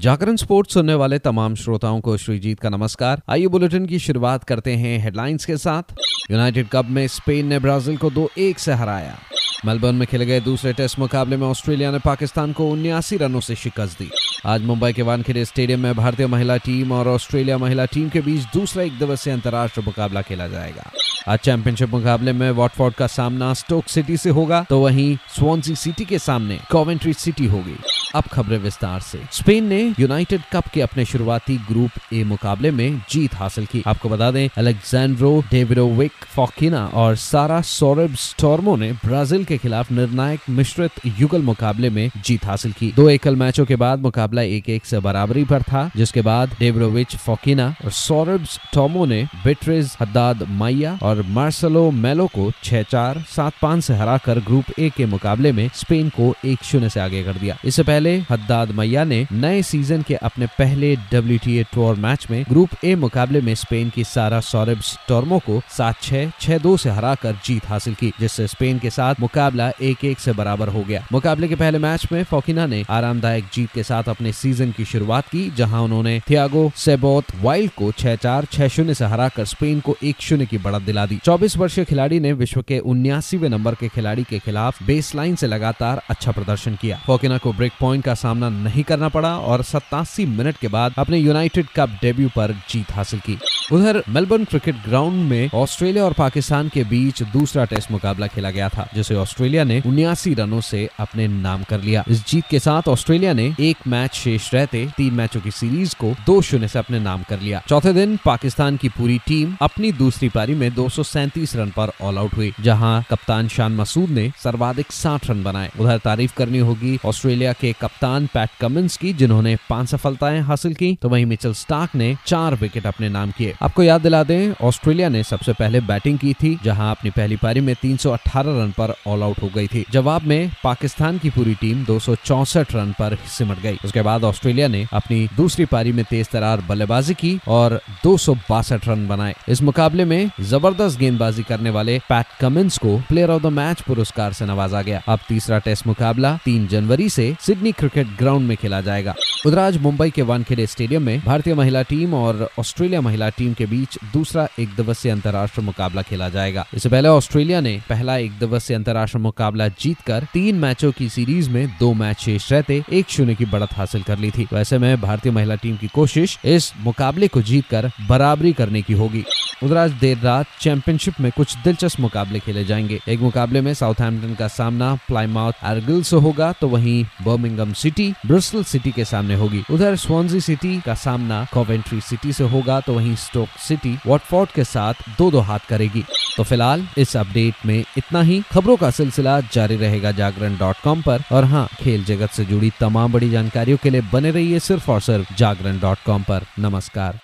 जागरण sports सुनने वाले तमाम श्रोताओं को श्रीजीत का नमस्कार। आइए बुलेटिन की शुरुआत करते हैं हेडलाइंस के साथ। यूनाइटेड कप में स्पेन ने ब्राज़ील को दो एक से हराया। मेलबर्न में खेले गए दूसरे टेस्ट मुकाबले में ऑस्ट्रेलिया ने पाकिस्तान को उन्यासी रनों से शिकस्त दी। आज मुंबई के वानखेड़े स्टेडियम में भारतीय महिला टीम और ऑस्ट्रेलिया महिला टीम के बीच दूसरा एक दिवसीय अंतर्राष्ट्रीय मुकाबला खेला जाएगा। आज चैंपियनशिप मुकाबले में वॉटफोर्ड का सामना स्टोक सिटी से होगा तो वहीं स्वानसी सिटी के सामने कॉवेंट्री सिटी होगी। अब खबरें विस्तार से। स्पेन ने यूनाइटेड कप के अपने शुरुआती ग्रुप ए मुकाबले में जीत हासिल की। आपको बता दें, अलेक्जेंड्रो डेविडोविक फोकिना और सारा सोरेब स्टॉर्मो ने ब्राज़ील के खिलाफ निर्णायक मिश्रित युगल मुकाबले में जीत हासिल की। दो एकल मैचों के बाद मुकाबला एक एक से बराबरी पर था, जिसके बाद डेविडोविच फोकिना और सोरेब स्टॉर्मो ने बिट्रेज, हद्दाद, माइया और मार्सलो मेलो को छह चार, सात पाँच से हराकर ग्रुप ए के मुकाबले में स्पेन को एक शून्य से आगे कर दिया। इससे पहले पहले, हद्दाद मैया ने नए सीज़न के अपने पहले डब्ल्यू टी टूर मैच में ग्रुप ए मुकाबले में स्पेन की सारा सौरभ टॉर्मो को सात छह छह दो से हराकर जीत हासिल की, जिससे स्पेन के साथ मुकाबला एक एक से बराबर हो गया। मुकाबले के पहले मैच में फोकिना ने आरामदायक जीत के साथ अपने सीज़न की शुरुआत की, जहाँ उन्होंने थियागो सेबोत वाइल्ड को छह चार, छह शून्य से हराकर स्पेन को एक शून्य की बढ़त दिला दी। चौबीस वर्षीय खिलाड़ी ने विश्व के उन्यासीवे नंबर के खिलाड़ी के खिलाफ बेस लाइन से लगातार अच्छा प्रदर्शन किया। फोकिना को ब्रेक पॉइंट पॉइंट का सामना नहीं करना पड़ा और सत्तासी मिनट के बाद अपने यूनाइटेड कप डेब्यू पर जीत हासिल की। उधर मेलबर्न क्रिकेट ग्राउंड में ऑस्ट्रेलिया और पाकिस्तान के बीच दूसरा टेस्ट मुकाबला खेला गया था, जिसे ऑस्ट्रेलिया ने उन्यासी रनों से अपने नाम कर लिया। इस जीत के साथ ऑस्ट्रेलिया ने एक मैच शेष रहते तीन मैचों की सीरीज़ को दो शून्य से अपने नाम कर लिया। चौथे दिन पाकिस्तान की पूरी टीम अपनी दूसरी पारी में दो सौ सैंतीस रन पर ऑल आउट हुई, जहाँ कप्तान शान मसूद ने सर्वाधिक साठ रन बनाए। उधर तारीफ़ करनी होगी ऑस्ट्रेलिया के कप्तान पैट कमिंस की, जिन्होंने पाँच सफलताएँ हासिल की तो वहीं मिचल स्टार्क ने चार विकेट अपने नाम किए। आपको याद दिला दें, ऑस्ट्रेलिया ने सबसे पहले बैटिंग की थी, जहाँ अपनी पहली पारी में 318 रन पर ऑल आउट हो गई थी। जवाब में, पाकिस्तान की पूरी टीम दो रन पर सिमट गई। उसके बाद ऑस्ट्रेलिया ने अपनी दूसरी पारी में तेज तरार बल्लेबाजी की और दो सौ बासठ रन बनाए। इस मुकाबले में ज़बरदस्त गेंदबाजी करने वाले पैट कमिंस को प्लेयर ऑफ़ द मैच पुरस्कार से नवाजा गया। अब तीसरा टेस्ट मुकाबला तीन जनवरी से सिडनी क्रिकेट ग्राउंड में खेला जाएगा। उधर आज मुंबई के वानखेड़े स्टेडियम में भारतीय महिला टीम और ऑस्ट्रेलिया महिला टीम के बीच दूसरा एक दिवसीय अंतर्राष्ट्रीय मुकाबला खेला जाएगा। इससे पहले ऑस्ट्रेलिया ने पहला एक दिवसीय अंतर्राष्ट्रीय मुकाबला जीतकर तीन मैचों की सीरीज़ में दो मैच शेष रहते एक शून्य की बढ़त हासिल कर ली थी। वैसे में भारतीय महिला टीम की कोशिश इस मुकाबले को जीतकर बराबरी करने की होगी। उधर आज देर रात चैंपियनशिप में कुछ दिलचस्प मुकाबले खेले जाएँगे। एक मुकाबले में साउथहैम्पटन का सामना प्लाईमाउथ एरगिल से होगा तो वहीं बर्मिंगम सिटी ब्रिस्टल सिटी के सामने होगी। उधर स्वानजी सिटी का सामना कॉवेंट्री सिटी से होगा तो वहीं स्टोक सिटी वॉटफोर्ड के साथ दो दो हाथ करेगी। तो फ़िलहाल इस अपडेट में इतना ही। खबरों का सिलसिला जारी रहेगा जागरण डॉट कॉम पर। और हाँ खेल जगत से जुड़ी तमाम बड़ी जानकारियों के लिए बने रहिए सिर्फ़ और सिर्फ़ जागरण डॉट कॉम पर। नमस्कार।